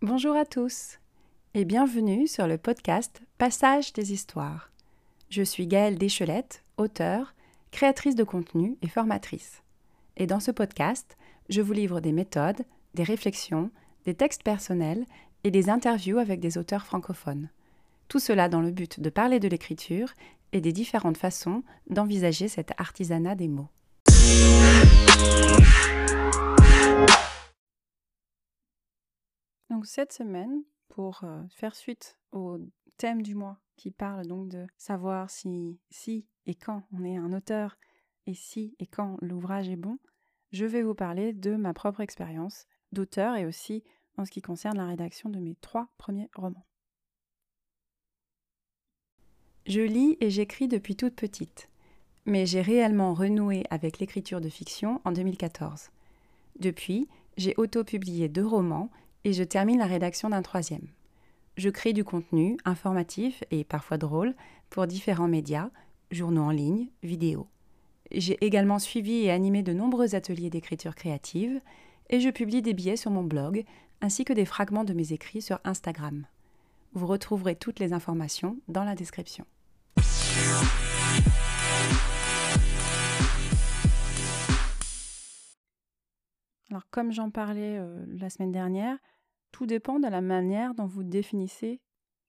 Bonjour à tous et bienvenue sur le podcast Passage des histoires. Je suis Gaëlle Deschelette, auteure, créatrice de contenu et formatrice. Et dans ce podcast, je vous livre des méthodes, des réflexions, des textes personnels et des interviews avec des auteurs francophones. Tout cela dans le but de parler de l'écriture et des différentes façons d'envisager cet artisanat des mots. Donc cette semaine, pour euh, faire suite au thème du mois qui parle donc de savoir si, si et quand on est un auteur et si et quand l'ouvrage est bon, je vais vous parler de ma propre expérience d'auteur et aussi en ce qui concerne la rédaction de mes trois premiers romans. Je lis et j'écris depuis toute petite, mais j'ai réellement renoué avec l'écriture de fiction en 2014. Depuis, j'ai auto-publié deux romans et je termine la rédaction d'un troisième. Je crée du contenu informatif et parfois drôle pour différents médias, journaux en ligne, vidéos. J'ai également suivi et animé de nombreux ateliers d'écriture créative et je publie des billets sur mon blog ainsi que des fragments de mes écrits sur Instagram. Vous retrouverez toutes les informations dans la description. Alors comme j'en parlais euh, la semaine dernière, tout dépend de la manière dont vous définissez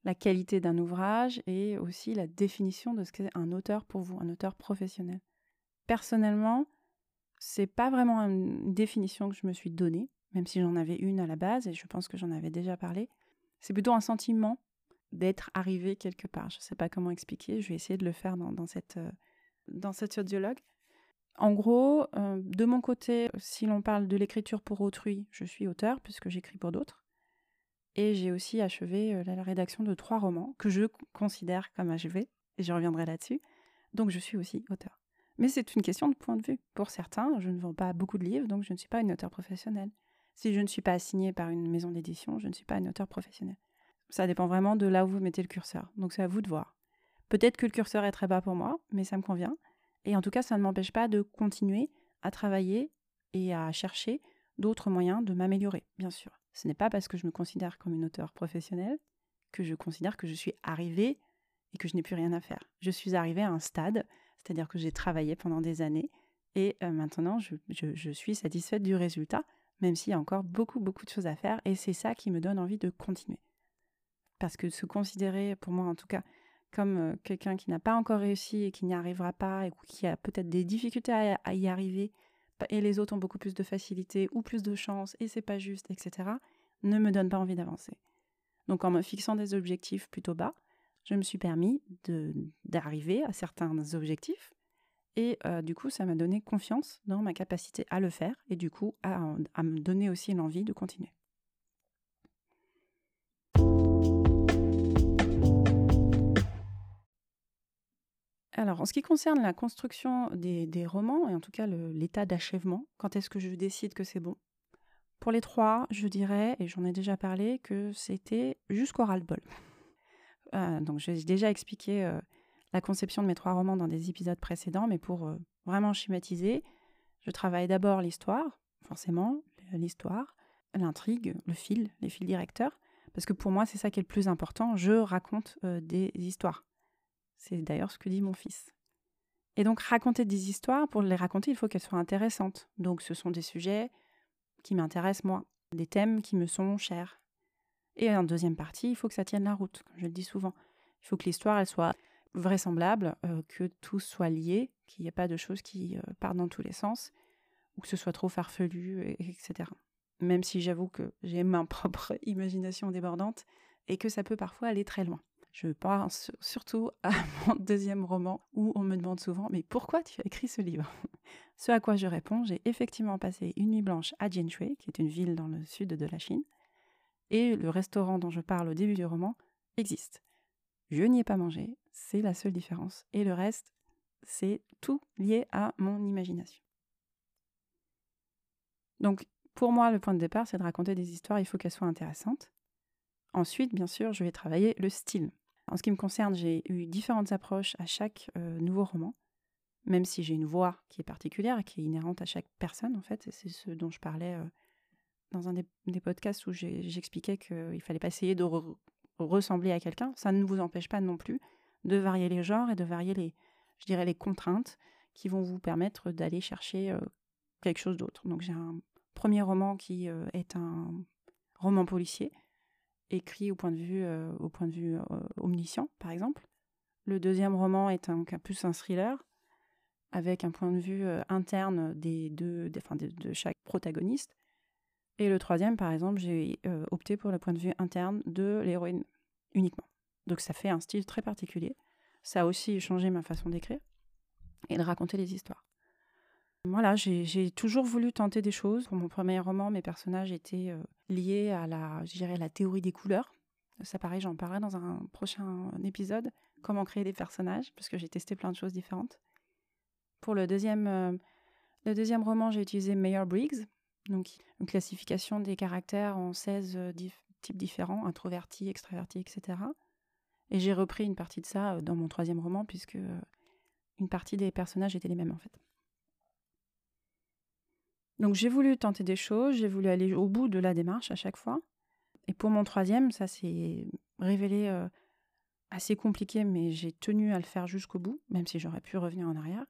la qualité d'un ouvrage et aussi la définition de ce qu'est un auteur pour vous, un auteur professionnel. Personnellement, c'est pas vraiment une définition que je me suis donnée, même si j'en avais une à la base et je pense que j'en avais déjà parlé. C'est plutôt un sentiment d'être arrivé quelque part. Je ne sais pas comment expliquer, je vais essayer de le faire dans, cette, euh, dans cet audiologue. En gros, euh, de mon côté, si l'on parle de l'écriture pour autrui, je suis auteur puisque j'écris pour d'autres. Et j'ai aussi achevé euh, la rédaction de trois romans que je considère comme achevés, et je reviendrai là-dessus. Donc je suis aussi auteur. Mais c'est une question de point de vue. Pour certains, je ne vends pas beaucoup de livres, donc je ne suis pas une auteure professionnelle. Si je ne suis pas assignée par une maison d'édition, je ne suis pas une auteure professionnelle. Ça dépend vraiment de là où vous mettez le curseur. Donc c'est à vous de voir. Peut-être que le curseur est très bas pour moi, mais ça me convient. Et en tout cas, ça ne m'empêche pas de continuer à travailler et à chercher d'autres moyens de m'améliorer, bien sûr. Ce n'est pas parce que je me considère comme une auteure professionnelle que je considère que je suis arrivée et que je n'ai plus rien à faire. Je suis arrivée à un stade, c'est-à-dire que j'ai travaillé pendant des années et euh, maintenant je, je suis satisfaite du résultat, même s'il y a encore beaucoup, beaucoup de choses à faire et c'est ça qui me donne envie de continuer. Parce que se considérer, pour moi en tout cas, comme quelqu'un qui n'a pas encore réussi et qui n'y arrivera pas et qui a peut-être des difficultés à, y arriver et les autres ont beaucoup plus de facilité ou plus de chance et c'est pas juste, etc., ne me donne pas envie d'avancer. Donc en me fixant des objectifs plutôt bas, je me suis permis d'arriver à certains objectifs et du coup ça m'a donné confiance dans ma capacité à le faire et du coup à me donner aussi l'envie de continuer. Alors, en ce qui concerne la construction des, romans, et en tout cas l'état d'achèvement, quand est-ce que je décide que c'est bon? Pour les trois, je dirais, et j'en ai déjà parlé, que c'était jusqu'au ras-le-bol. Euh, donc, j'ai déjà expliqué euh, la conception de mes trois romans dans des épisodes précédents, mais pour euh, vraiment schématiser, je travaille d'abord l'histoire, forcément, l'histoire, l'intrigue, le fil, les fils directeurs, parce que pour moi, c'est ça qui est le plus important. Je raconte des histoires c'est d'ailleurs ce que dit mon fils. Et donc raconter des histoires, pour les raconter, il faut qu'elles soient intéressantes. Donc ce sont des sujets qui m'intéressent moi, des thèmes qui me sont chers. Et en deuxième partie, il faut que ça tienne la route, comme je le dis souvent. Il faut que l'histoire, elle soit vraisemblable, euh, que tout soit lié, qu'il n'y ait pas de choses qui euh, partent dans tous les sens, ou que ce soit trop farfelu, etc. Même si j'avoue que j'ai ma propre imagination débordante et que ça peut parfois aller très loin. Je pense surtout à mon deuxième roman où on me demande souvent Mais pourquoi tu as écrit ce livre? Ce à quoi je réponds J'ai effectivement passé une nuit blanche à Jianshui, qui est une ville dans le sud de la Chine, et le restaurant dont je parle au début du roman existe. Je n'y ai pas mangé, c'est la seule différence. Et le reste, c'est tout lié à mon imagination. Donc, pour moi, le point de départ, c'est de raconter des histoires, il faut qu'elles soient intéressantes. Ensuite, bien sûr, je vais travailler le style. En ce qui me concerne, j'ai eu différentes approches à chaque nouveau roman, même si j'ai une voix qui est particulière, qui est inhérente à chaque personne, en fait. C'est ce dont je parlais dans un des, podcasts où j'expliquais qu'il ne fallait pas essayer de ressembler à quelqu'un. Ça ne vous empêche pas non plus de varier les genres et de varier les, je dirais, les contraintes qui vont vous permettre d'aller chercher quelque chose d'autre. Donc j'ai un premier roman qui est un roman policier, écrit au point de vue, au point de vue omniscient, par exemple. Le deuxième roman est un, plus un thriller, avec un point de vue interne des deux, de, chaque protagoniste. Et le troisième, par exemple, j'ai opté pour le point de vue interne de l'héroïne uniquement. Donc ça fait un style très particulier. Ça a aussi changé ma façon d'écrire et de raconter les histoires. Voilà, j'ai toujours voulu tenter des choses. Pour mon premier roman, mes personnages étaient liés à la, la théorie des couleurs. Ça, pareil, j'en parlerai dans un prochain épisode. Comment créer des personnages, parce que j'ai testé plein de choses différentes. Pour le deuxième, le deuxième roman, j'ai utilisé Mayor Briggs, donc une classification des caractères en 16 types différents, introvertis, extravertis, etc. Et j'ai repris une partie de ça dans mon troisième roman, puisque une partie des personnages étaient les mêmes en fait. Donc j'ai voulu tenter des choses, j'ai voulu aller au bout de la démarche à chaque fois. Et pour mon troisième, ça s'est révélé euh, assez compliqué, mais j'ai tenu à le faire jusqu'au bout, même si j'aurais pu revenir en arrière.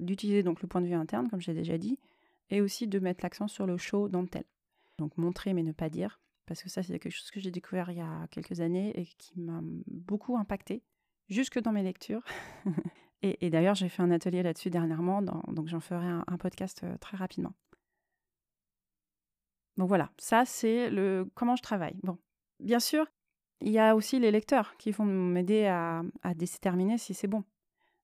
D'utiliser donc le point de vue interne, comme j'ai déjà dit, et aussi de mettre l'accent sur le show tel. Donc montrer mais ne pas dire, parce que ça c'est quelque chose que j'ai découvert il y a quelques années et qui m'a beaucoup impacté, jusque dans mes lectures. et, d'ailleurs j'ai fait un atelier là-dessus dernièrement, donc j'en ferai un podcast euh, très rapidement. Donc voilà, ça c'est le comment je travaille. Bon, bien sûr, il y a aussi les lecteurs qui vont m'aider à, déterminer si c'est bon.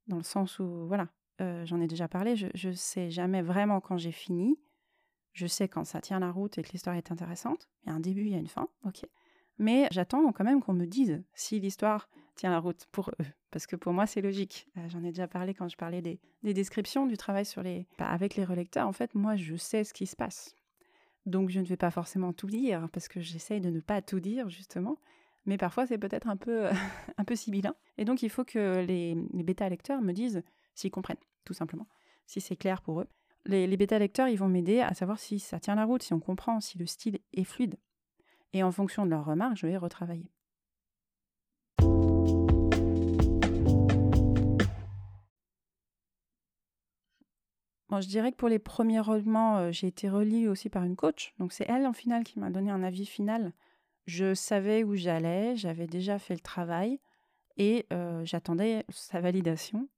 Dans le sens où, voilà, euh, j'en ai déjà parlé, je ne sais jamais vraiment quand j'ai fini. Je sais quand ça tient la route et que l'histoire est intéressante. Il y a un début, il y a une fin, ok. Mais j'attends quand même qu'on me dise si l'histoire tient la route pour eux. Parce que pour moi, c'est logique. Euh, j'en ai déjà parlé quand je parlais des, descriptions du travail sur les, bah, avec les relecteurs. En fait, moi, je sais ce qui se passe. Donc je ne vais pas forcément tout dire parce que j'essaye de ne pas tout dire justement. Mais parfois c'est peut-être un peu, un peu sibyllin. Et donc il faut que les, bêta-lecteurs me disent s'ils comprennent, tout simplement, si c'est clair pour eux. Les, les bêta-lecteurs, ils vont m'aider à savoir si ça tient la route, si on comprend, si le style est fluide. Et en fonction de leurs remarques, je vais retravailler. Je dirais que pour les premiers romans, euh, j'ai été relie aussi par une coach. Donc c'est elle en finale qui m'a donné un avis final. Je savais où j'allais, j'avais déjà fait le travail et euh, j'attendais sa validation.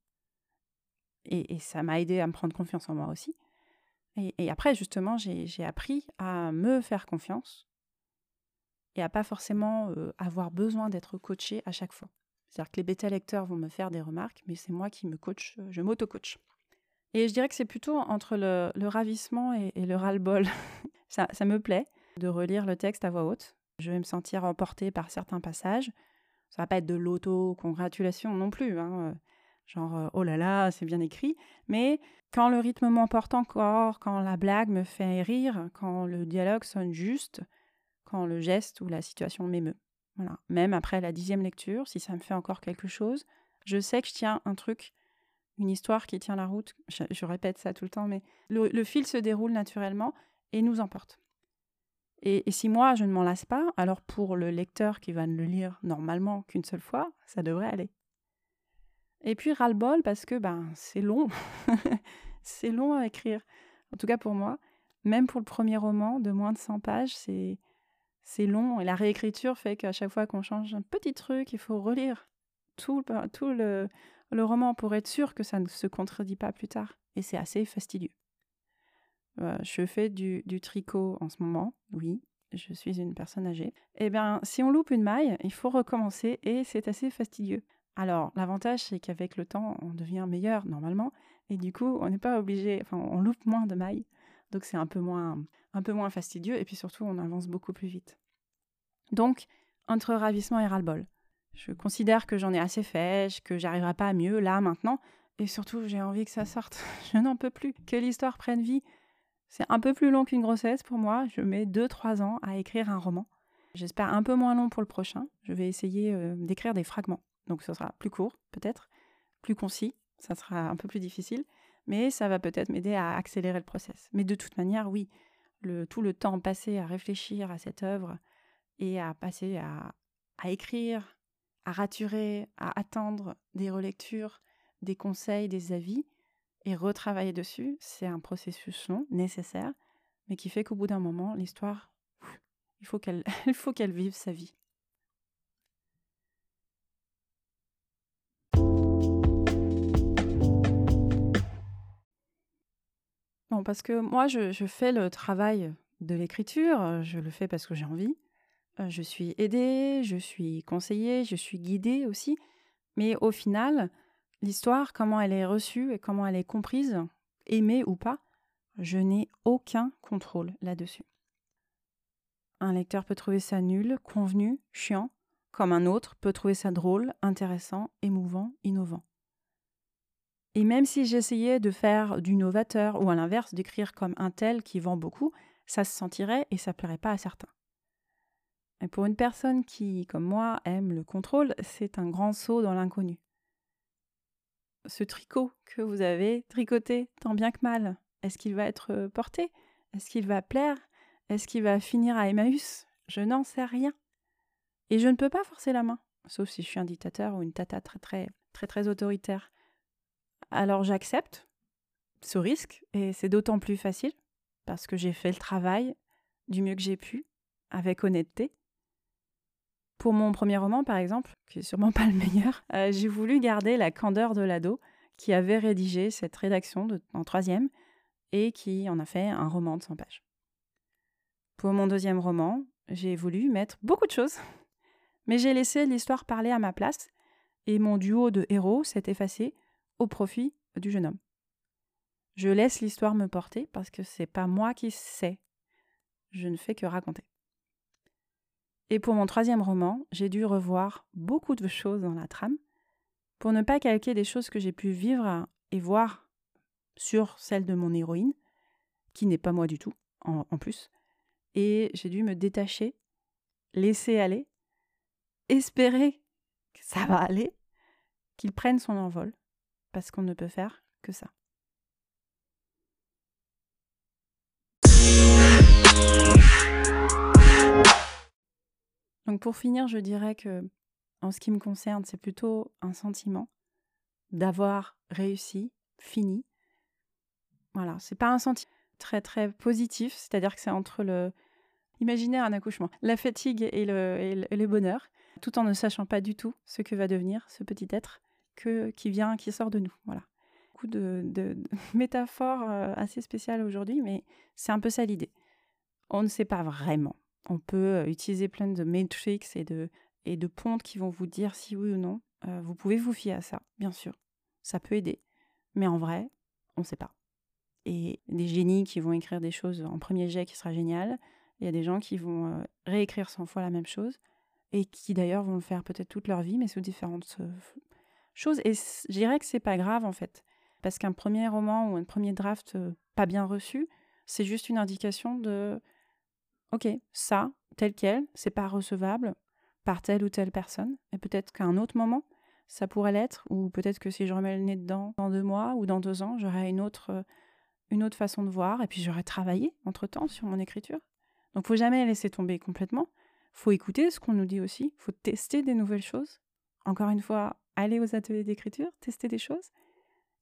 Et, ça m'a aidé à me prendre confiance en moi aussi. Et, après, justement, j'ai appris à me faire confiance et à pas forcément euh, avoir besoin d'être coaché à chaque fois. C'est-à-dire que les bêta-lecteurs vont me faire des remarques, mais c'est moi qui me coach, je m'auto-coach. Et je dirais que c'est plutôt entre le, ravissement et, le ras-le-bol. ça, me plaît de relire le texte à voix haute. Je vais me sentir emportée par certains passages. Ça va pas être de l'auto-congratulation non plus, hein, euh, genre euh, oh là là, c'est bien écrit. Mais quand le rythme m'emporte encore, quand la blague me fait rire, quand le dialogue sonne juste, quand le geste ou la situation m'émeut. Voilà. Même après la dixième lecture, si ça me fait encore quelque chose, je sais que je tiens un truc une histoire qui tient la route. Je, répète ça tout le temps, mais le, fil se déroule naturellement et nous emporte. Et, si moi, je ne m'en lasse pas, alors pour le lecteur qui va ne le lire normalement qu'une seule fois, ça devrait aller. Et puis ras-le-bol parce que ben, c'est long. c'est long à écrire. En tout cas pour moi. Même pour le premier roman de moins de 100 pages, c'est, long. Et la réécriture fait qu'à chaque fois qu'on change un petit truc, il faut relire tout le, le roman pour être sûr que ça ne se contredit pas plus tard. Et c'est assez fastidieux. Euh, je fais du, tricot en ce moment, oui, je suis une personne âgée. Eh bien, si on loupe une maille, il faut recommencer et c'est assez fastidieux. Alors, l'avantage, c'est qu'avec le temps, on devient meilleur normalement et du coup, on n'est pas obligé, enfin, on loupe moins de mailles. Donc, c'est un peu moins, un peu moins fastidieux et puis surtout, on avance beaucoup plus vite. Donc, entre ravissement et ras-le-bol. Je considère que j'en ai assez fait, que j'arriverai pas à mieux là maintenant. Et surtout, j'ai envie que ça sorte. Je n'en peux plus. Que l'histoire prenne vie. C'est un peu plus long qu'une grossesse pour moi. Je mets 2-3 ans à écrire un roman. J'espère un peu moins long pour le prochain. Je vais essayer euh, d'écrire des fragments. Donc ce sera plus court, peut-être, plus concis, ça sera un peu plus difficile, mais ça va peut-être m'aider à accélérer le process. Mais de toute manière, oui, tout le temps passé à réfléchir à cette œuvre et à passer à écrire, à raturer, à attendre des relectures, des conseils, des avis, et retravailler dessus, c'est un processus long, nécessaire, mais qui fait qu'au bout d'un moment, l'histoire, il faut qu'elle, vive sa vie. Bon, parce que moi, je fais le travail de l'écriture, je le fais parce que j'ai envie. Euh, je suis aidée, je suis conseillée, je suis guidée aussi. Mais au final, l'histoire, comment elle est reçue et comment elle est comprise, aimée ou pas, je n'ai aucun contrôle là-dessus. Un lecteur peut trouver ça nul, convenu, chiant, comme un autre peut trouver ça drôle, intéressant, émouvant, innovant. Et même si j'essayais de faire du novateur ou à l'inverse d'écrire comme un tel qui vend beaucoup, ça se sentirait et ça plairait pas à certains. Et pour une personne qui, comme moi, aime le contrôle, c'est un grand saut dans l'inconnu. Ce tricot que vous avez tricoté tant bien que mal, est-ce qu'il va être euh, porté? Est-ce qu'il va plaire? Est-ce qu'il va finir à Emmaüs? Je n'en sais rien. Et je ne peux pas forcer la main, sauf si je suis un dictateur ou une tata très très très très autoritaire. Alors j'accepte ce risque et c'est d'autant plus facile parce que j'ai fait le travail du mieux que j'ai pu, avec honnêteté. Pour mon premier roman, par exemple, qui est sûrement pas le meilleur, euh, j'ai voulu garder la candeur de l'ado qui avait rédigé cette rédaction en troisième et qui en a fait un roman de 100 pages. Pour mon deuxième roman, j'ai voulu mettre beaucoup de choses, mais j'ai laissé l'histoire parler à ma place et mon duo de héros s'est effacé au profit du jeune homme. Je laisse l'histoire me porter parce que c'est pas moi qui sais. Je ne fais que raconter. Et pour mon troisième roman, j'ai dû revoir beaucoup de choses dans la trame pour ne pas calquer des choses que j'ai pu vivre et voir sur celle de mon héroïne, qui n'est pas moi du tout, en, plus. Et j'ai dû me détacher, laisser aller, espérer que ça va aller, qu'il prenne son envol, parce qu'on ne peut faire que ça. Donc pour finir, je dirais que en ce qui me concerne, c'est plutôt un sentiment d'avoir réussi, fini, voilà, c'est pas un sentiment très très positif, c'est-à-dire que c'est entre le imaginer un accouchement, la fatigue et le, et le, bonheur, tout en ne sachant pas du tout ce que va devenir ce petit être que, qui vient, qui sort de nous. Voilà. Beaucoup de, de, métaphores euh, assez spéciales aujourd'hui, mais c'est un peu ça l'idée. On ne sait pas vraiment. On peut utiliser plein de matrix et de, et pontes qui vont vous dire si oui ou non. Vous pouvez vous fier à ça, bien sûr. Ça peut aider. Mais en vrai, on ne sait pas et des génies qui vont écrire des choses en premier jet qui sera génial. Il y a des gens qui vont réécrire 100 fois la même chose et qui d'ailleurs vont le faire peut-être toute leur vie, mais sous différentes choses. Et je dirais que c'est pas grave en fait, parce qu'un premier roman ou un premier draft pas bien reçu, c'est juste une indication de ok, ça, tel quel, c'est pas recevable par telle ou telle personne, et peut-être qu'à un autre moment, ça pourrait l'être, ou peut-être que si je remets le nez dedans dans deux mois ou dans deux ans, j'aurai une autre une autre façon de voir, et puis j'aurais travaillé entre-temps sur mon écriture. Donc faut jamais laisser tomber complètement. faut écouter ce qu'on nous dit aussi, faut tester des nouvelles choses. Encore une fois, allez aux ateliers d'écriture, tester des choses,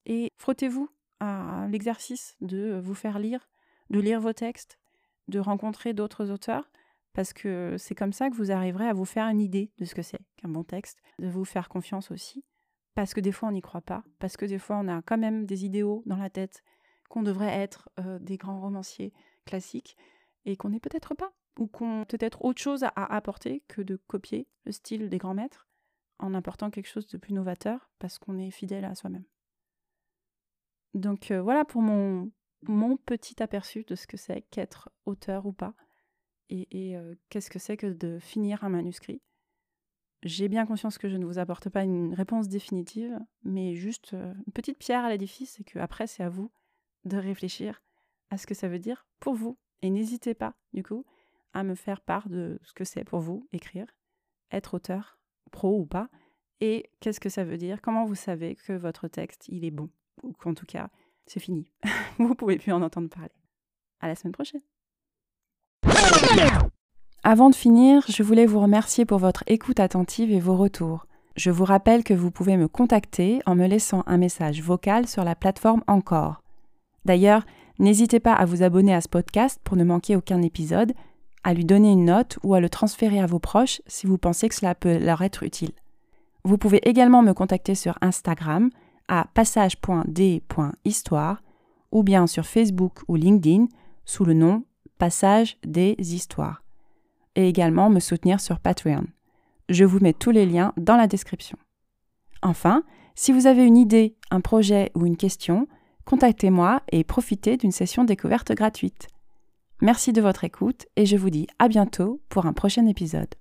et frottez-vous à l'exercice de vous faire lire, de lire vos textes, de rencontrer d'autres auteurs, parce que c'est comme ça que vous arriverez à vous faire une idée de ce que c'est qu'un bon texte, de vous faire confiance aussi, parce que des fois on n'y croit pas, parce que des fois on a quand même des idéaux dans la tête qu'on devrait être euh, des grands romanciers classiques et qu'on n'est peut-être pas, ou qu'on peut-être autre chose à, apporter que de copier le style des grands maîtres en apportant quelque chose de plus novateur parce qu'on est fidèle à soi-même. Donc euh, voilà pour mon, mon petit aperçu de ce que c'est qu'être auteur ou pas et, euh, qu'est-ce que c'est que de finir un manuscrit. J'ai bien conscience que je ne vous apporte pas une réponse définitive, mais juste une petite pierre à l'édifice et que après c'est à vous de réfléchir à ce que ça veut dire pour vous. Et n'hésitez pas, du coup, à me faire part de ce que c'est pour vous écrire, être auteur, pro ou pas, Et qu'est-ce que ça veut dire Comment vous savez que votre texte, il est bon Ou qu'en tout cas, c'est fini. vous pouvez plus en entendre parler. À la semaine prochaine. Avant de finir, je voulais vous remercier pour votre écoute attentive et vos retours. Je vous rappelle que vous pouvez me contacter en me laissant un message vocal sur la plateforme Encore. D'ailleurs, n'hésitez pas à vous abonner à ce podcast pour ne manquer aucun épisode, à lui donner une note ou à le transférer à vos proches si vous pensez que cela peut leur être utile. Vous pouvez également me contacter sur Instagram à passage.d.histoire ou bien sur Facebook ou LinkedIn sous le nom Passage des Histoires. Et également me soutenir sur Patreon. Je vous mets tous les liens dans la description. Enfin, si vous avez une idée, un projet ou une question, contactez-moi et profitez d'une session découverte gratuite. Merci de votre écoute et je vous dis à bientôt pour un prochain épisode.